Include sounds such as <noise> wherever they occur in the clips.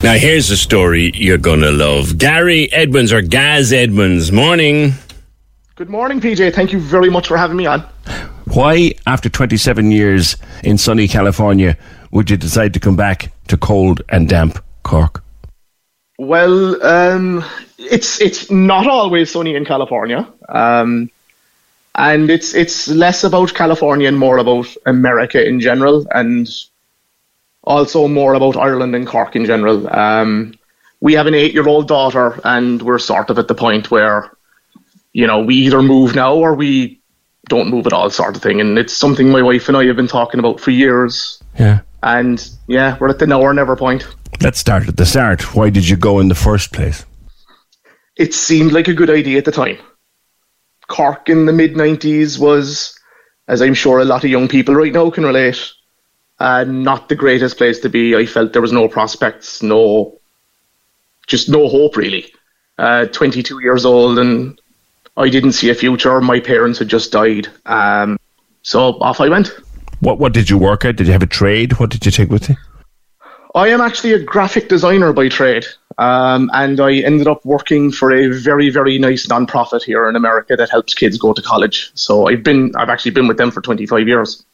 Now, here's a story you're going to love. Gary Edmonds or Gaz Edmonds. Morning. Good morning, PJ. Thank you very much for having me on. Why, after 27 years in sunny California, would you decide to come back to cold and damp Cork? Well, um, it's it's not always sunny in California, um, and it's it's less about California and more about America in general, and also more about Ireland and Cork in general. Um, we have an eight-year-old daughter, and we're sort of at the point where, you know, we either move now or we don't move at all, sort of thing. And it's something my wife and I have been talking about for years. Yeah. And yeah, we're at the now or never point. Let's start at the start. Why did you go in the first place? It seemed like a good idea at the time. Cork in the mid 90s was, as I'm sure a lot of young people right now can relate, uh, not the greatest place to be. I felt there was no prospects, no, just no hope really. Uh, 22 years old and I didn't see a future. My parents had just died. Um, so off I went. What What did you work at? Did you have a trade? What did you take with you? I am actually a graphic designer by trade, um, and I ended up working for a very, very nice nonprofit here in America that helps kids go to college. So I've been, I've actually been with them for 25 years.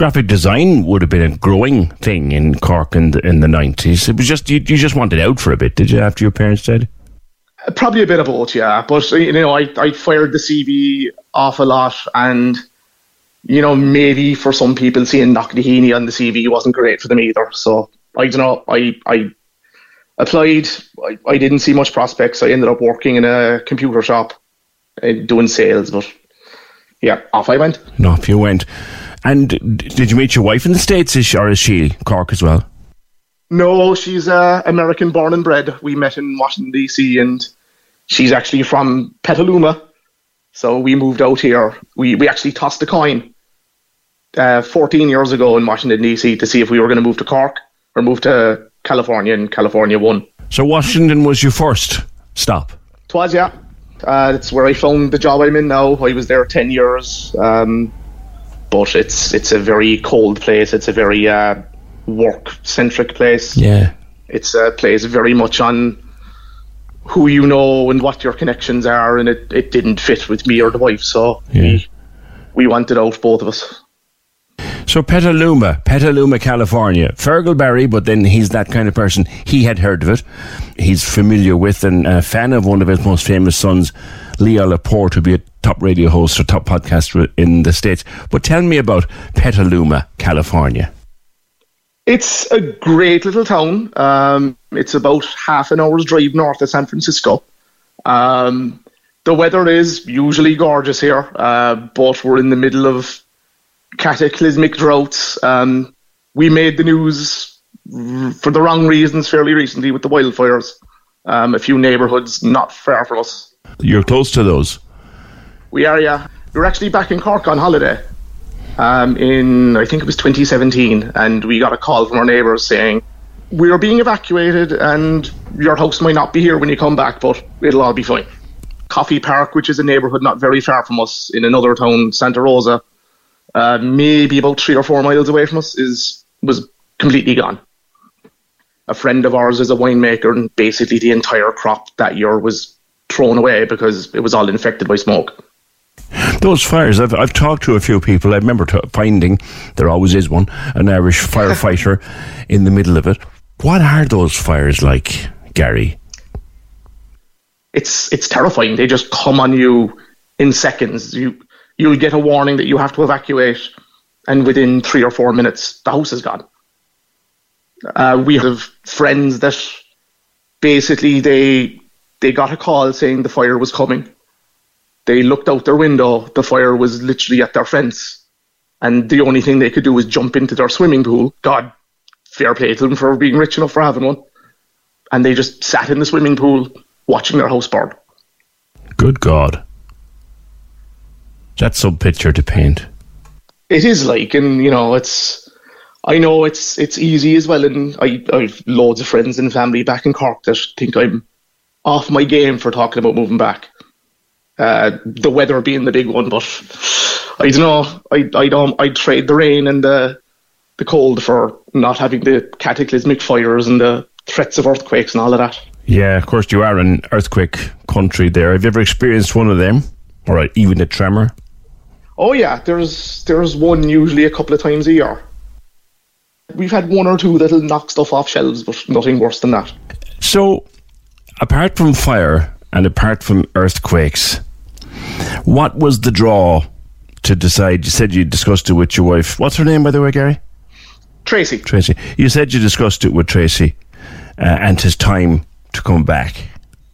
Graphic design would have been a growing thing in Cork in the, in the 90s. It was just, you, you just wanted out for a bit, did you, after your parents died? Probably a bit of both, yeah. But you know, I, I fired the CV off a lot, and you know, maybe for some people seeing Knocknaheeny on the CV wasn't great for them either. So I don't know. I I applied. I, I didn't see much prospects. I ended up working in a computer shop, uh, doing sales. But yeah, off I went. And off you went. And did you meet your wife in the States, is she- or is she Cork as well? No, she's uh, American born and bred. We met in Washington D.C. and she's actually from Petaluma. So we moved out here. We we actually tossed a coin uh, 14 years ago in Washington D.C. to see if we were going to move to Cork or move to California, and California won. So Washington was your first stop. Twas yeah. Uh, it's where I found the job I'm in now. I was there 10 years. Um, but it's it's a very cold place. It's a very uh, work centric place. Yeah. It's a place very much on who you know and what your connections are, and it, it didn't fit with me or the wife, so Yeah. we we wanted out both of us. So Petaluma, Petaluma, California. Fergal Barry, but then he's that kind of person. He had heard of it. He's familiar with and a fan of one of his most famous sons, Leo Laporte, to be a top radio host or top podcaster in the States. But tell me about Petaluma, California. It's a great little town. Um, it's about half an hour's drive north of San Francisco. Um, the weather is usually gorgeous here, uh, but we're in the middle of cataclysmic droughts. Um, we made the news for the wrong reasons fairly recently with the wildfires. Um, a few neighbourhoods not far from us. You're close to those. We are, yeah. We were actually back in Cork on holiday um, in, I think it was 2017, and we got a call from our neighbours saying, We are being evacuated, and your house might not be here when you come back, but it'll all be fine. Coffey Park, which is a neighbourhood not very far from us in another town, Santa Rosa, uh, maybe about three or four miles away from us, is was completely gone. A friend of ours is a winemaker, and basically the entire crop that year was thrown away because it was all infected by smoke. Those fires, I've, I've talked to a few people. I remember t- finding there always is one, an Irish <laughs> firefighter in the middle of it. What are those fires like, Gary? It's it's terrifying. They just come on you in seconds. You you'll get a warning that you have to evacuate, and within three or four minutes, the house is gone. Uh, we have friends that basically they they got a call saying the fire was coming. They looked out their window. The fire was literally at their fence, and the only thing they could do was jump into their swimming pool. God, fair play to them for being rich enough for having one. And they just sat in the swimming pool watching their house burn. Good God. That's some picture to paint. It is like, and you know, it's. I know it's it's easy as well, and I I've loads of friends and family back in Cork that think I'm off my game for talking about moving back. Uh, the weather being the big one, but I don't know. I I don't. I'd trade the rain and the the cold for not having the cataclysmic fires and the threats of earthquakes and all of that. Yeah, of course you are an earthquake country. There, have you ever experienced one of them, or even a tremor? Oh yeah, there's there's one usually a couple of times a year. We've had one or two that'll knock stuff off shelves, but nothing worse than that. So, apart from fire and apart from earthquakes, what was the draw to decide? You said you discussed it with your wife. What's her name, by the way, Gary? Tracy. Tracy. You said you discussed it with Tracy, uh, and it's time to come back.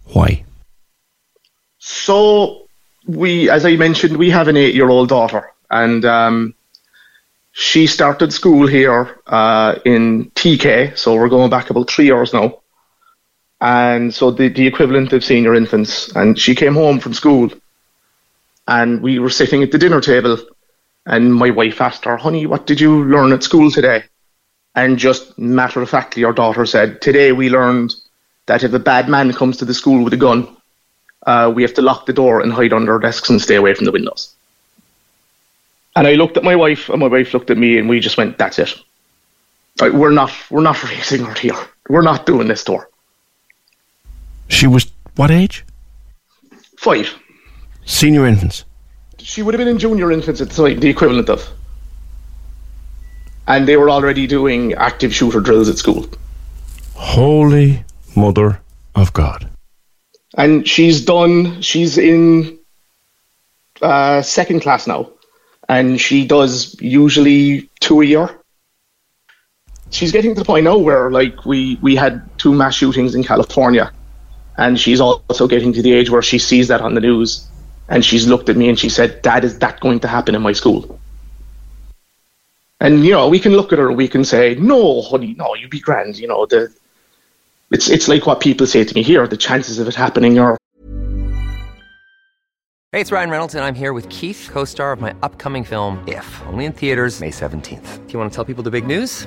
Why? So we, as I mentioned, we have an eight-year-old daughter, and um, she started school here uh, in TK. So we're going back about three years now, and so the the equivalent of senior infants. And she came home from school, and we were sitting at the dinner table, and my wife asked her, "Honey, what did you learn at school today?" And just matter of factly, our daughter said, "Today we learned." that if a bad man comes to the school with a gun, uh, we have to lock the door and hide under our desks and stay away from the windows. And I looked at my wife, and my wife looked at me, and we just went, "That's it. Like, we're not, we're not raising her here. We're not doing this to her." She was what age? Five. Senior infants. She would have been in junior infants at the time, the equivalent of. And they were already doing active shooter drills at school. Holy Mother of God. And she's done, she's in uh, second class now. And she does usually two a year. She's getting to the point now where, like, we, we had two mass shootings in California. And she's also getting to the age where she sees that on the news. And she's looked at me and she said, Dad, is that going to happen in my school? And, you know, we can look at her, we can say, No, honey, no, you'd be grand. You know, the, it's it's like what people say to me here. The chances of it happening are. Hey, it's Ryan Reynolds, and I'm here with Keith, co-star of my upcoming film If, only in theaters May 17th. Do you want to tell people the big news?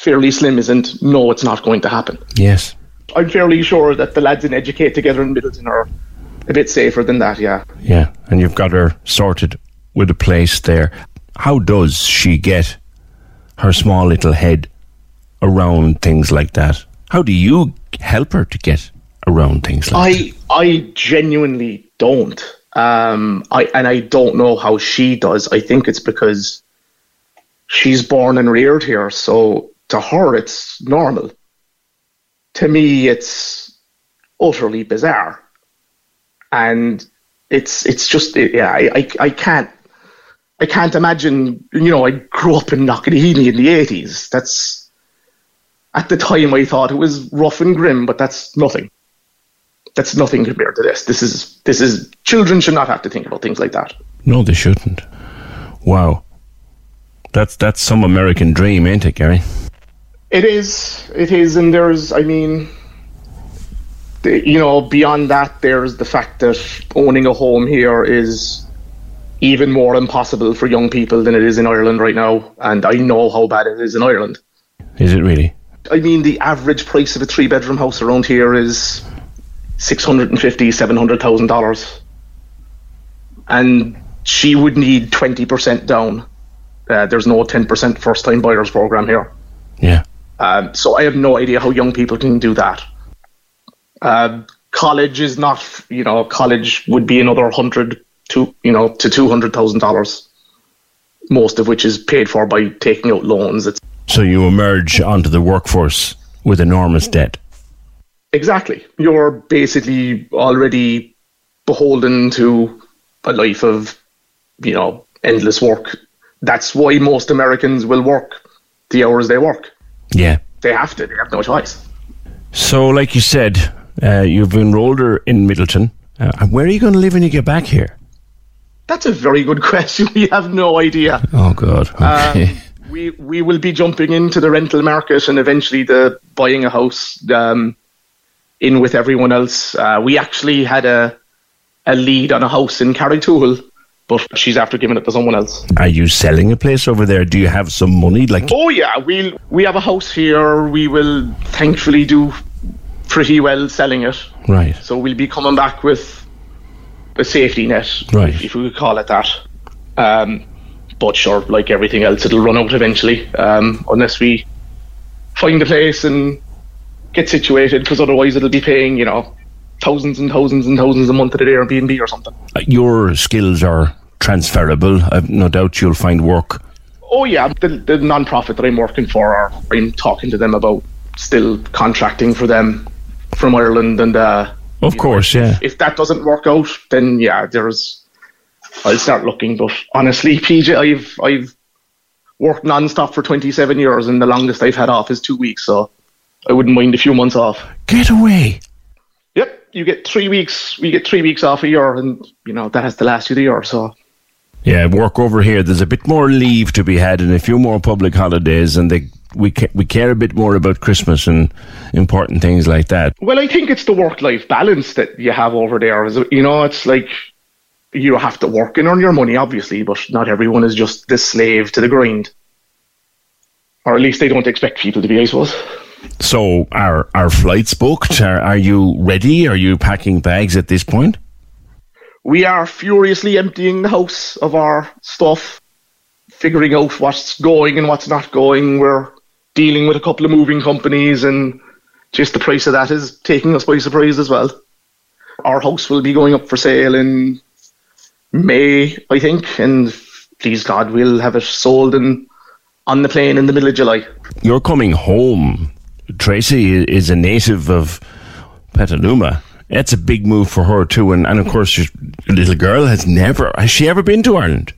fairly slim isn't no, it's not going to happen. Yes. I'm fairly sure that the lads in Educate together in Midleton are a bit safer than that, yeah. Yeah. And you've got her sorted with a place there. How does she get her small little head around things like that? How do you help her to get around things like I that? I genuinely don't. Um, I and I don't know how she does. I think it's because she's born and reared here, so to her it's normal. To me, it's utterly bizarre, and it's it's just yeah. I I, I can't I can't imagine. You know, I grew up in Knocknaheeny in the eighties. That's at the time I thought it was rough and grim, but that's nothing that's nothing compared to this. This is this is children should not have to think about things like that. No, they shouldn't. Wow. That's that's some American dream, ain't it, Gary? It is. It is, and there's. I mean, the, you know, beyond that, there's the fact that owning a home here is even more impossible for young people than it is in Ireland right now, and I know how bad it is in Ireland. Is it really? I mean, the average price of a three-bedroom house around here is six hundred and fifty, seven hundred thousand dollars, and she would need twenty percent down. Uh, there's no ten percent first-time buyers program here, Yeah. Um, so I have no idea how young people can do that. Uh, college is not, you know, college would be another hundred to, you know, to two hundred thousand dollars, most of which is paid for by taking out loans. It's So you emerge onto the workforce with enormous debt. Exactly. You're basically already beholden to a life of, you know, endless work. That's why most Americans will work the hours they work. Yeah. They have to. They have no choice. So, like you said, uh, you've enrolled her in Midleton. Uh, where are you going to live when you get back here? That's a very good <laughs> question. We have no idea. Oh, God. Okay. Um, <laughs> we we will be jumping into the rental market and eventually the buying a house um, in with everyone else. Uh, we actually had a a lead on a house in Carrigtwohill, but she's after giving it to someone else. are you selling a place over there? Do you have some money? Like, Oh yeah, we we have a house here. We will thankfully do pretty well selling it. right. So we'll be coming back with a safety net, Right. if we could call it that. Um, but sure, like everything else, it'll run out eventually, um, unless we find a place and get situated. Because otherwise, it'll be paying, you know, thousands and thousands and thousands a month at an Airbnb or something. Uh, Your skills are transferable. I've no doubt you'll find work. Oh yeah, the, the non-profit that I'm working for, are, I'm talking to them about still contracting for them from Ireland, and uh, Of course, yeah. if that doesn't work out, then yeah, there's. I'll start looking. But honestly, <laughs> PJ, I've I've worked non-stop for 27 years, and the longest I've had off is two weeks. So I wouldn't mind a few months off. Get away. Yep, you get three weeks. We get three weeks off a year, and you know that has to last you the year. So Yeah, work over here. There's a bit more leave to be had and a few more public holidays, and they we ca- we care a bit more about Christmas and important things like that. Well, I think it's the work-life balance that you have over there. Is you know, it's like you have to work and earn your money, obviously, but not everyone is just the slave to the grind, or at least they don't expect people to be. I suppose. So, are our flights booked? Are, are you ready? Are you packing bags at this point? We are furiously emptying the house of our stuff, figuring out what's going and what's not going. We're dealing with a couple of moving companies, and just the price of that is taking us by surprise as well. Our house will be going up for sale in May, I think, and please God, we'll have it sold and on the plane in the middle of July. You're coming home. Tracy is a native of Petaluma. That's a big move for her too, and, and of course, your little girl has never has she ever been to Ireland?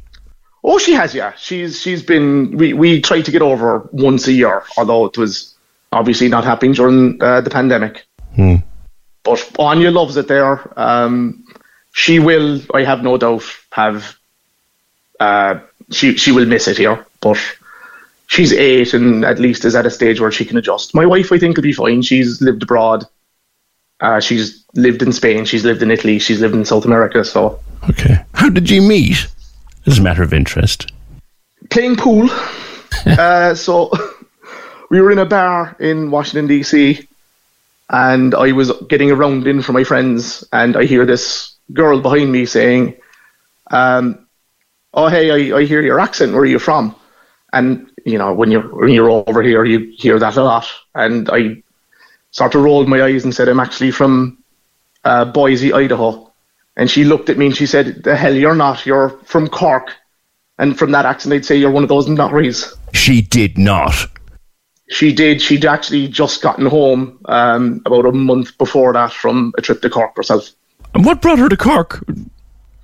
Oh, she has, yeah. She's she's been. We we tried to get over once a year, although it was obviously not happening during uh, the pandemic. But Anya loves it there. Um, she will, I have no doubt, have. Uh, she she will miss it here, but she's eight and at least is at a stage where she can adjust. My wife, I think, will be fine. She's lived abroad. Uh, she's lived in Spain. She's lived in Italy. She's lived in South America. So Okay. How did you meet? As a matter of interest. playing pool. <laughs> uh, so <laughs> we were in a bar in Washington DC, and I was getting a round in for my friends, and I hear this girl behind me saying, um, "Oh, hey, I, I hear your accent. Where are you from?" And you know, when you're when you're over here, you hear that a lot. And I sort of rolled my eyes and said, "I'm actually from uh, Boise, Idaho." And she looked at me and she said, "The hell, you're not. You're from Cork." And from that accent, I'd say you're one of those Norries. She did not. She did. She'd actually just gotten home um, about a month before that from a trip to Cork herself. And what brought her to Cork?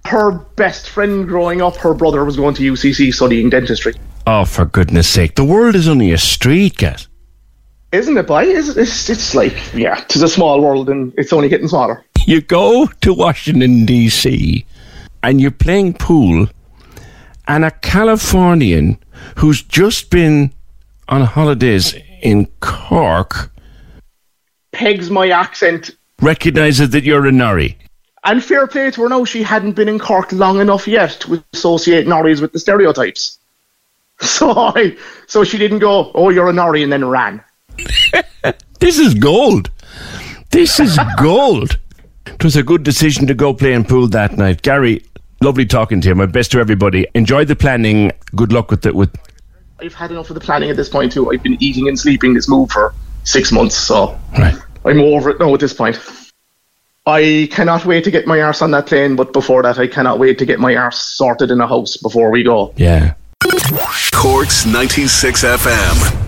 Her best friend growing up, her brother was going to UCC studying dentistry. Oh, for goodness sake. The world is only a street, Gaz. Isn't it, boy? It's, it's, it's like, yeah, it's a small world and it's only getting smaller. You go to Washington, D.C., and you're playing pool, and a Californian who's just been on holidays in Cork Pegs my accent. recognizes that you're a Norrie. And fair play to her now, she hadn't been in Cork long enough yet to associate Norries with the stereotypes. <laughs> So I, so she didn't go, oh, you're a Norrie, and then ran. This is gold. This is gold. It was a good decision to go playing pool that night. Gary, lovely talking to you. My best to everybody. Enjoy the planning. Good luck with it. With I've had enough of the planning at this point too. I've been eating and sleeping this move for six months, so right. I'm over it now at this point. I cannot wait to get my arse on that plane, but before that, I cannot wait to get my arse sorted in a house before we go. Yeah. Corks 96 FM.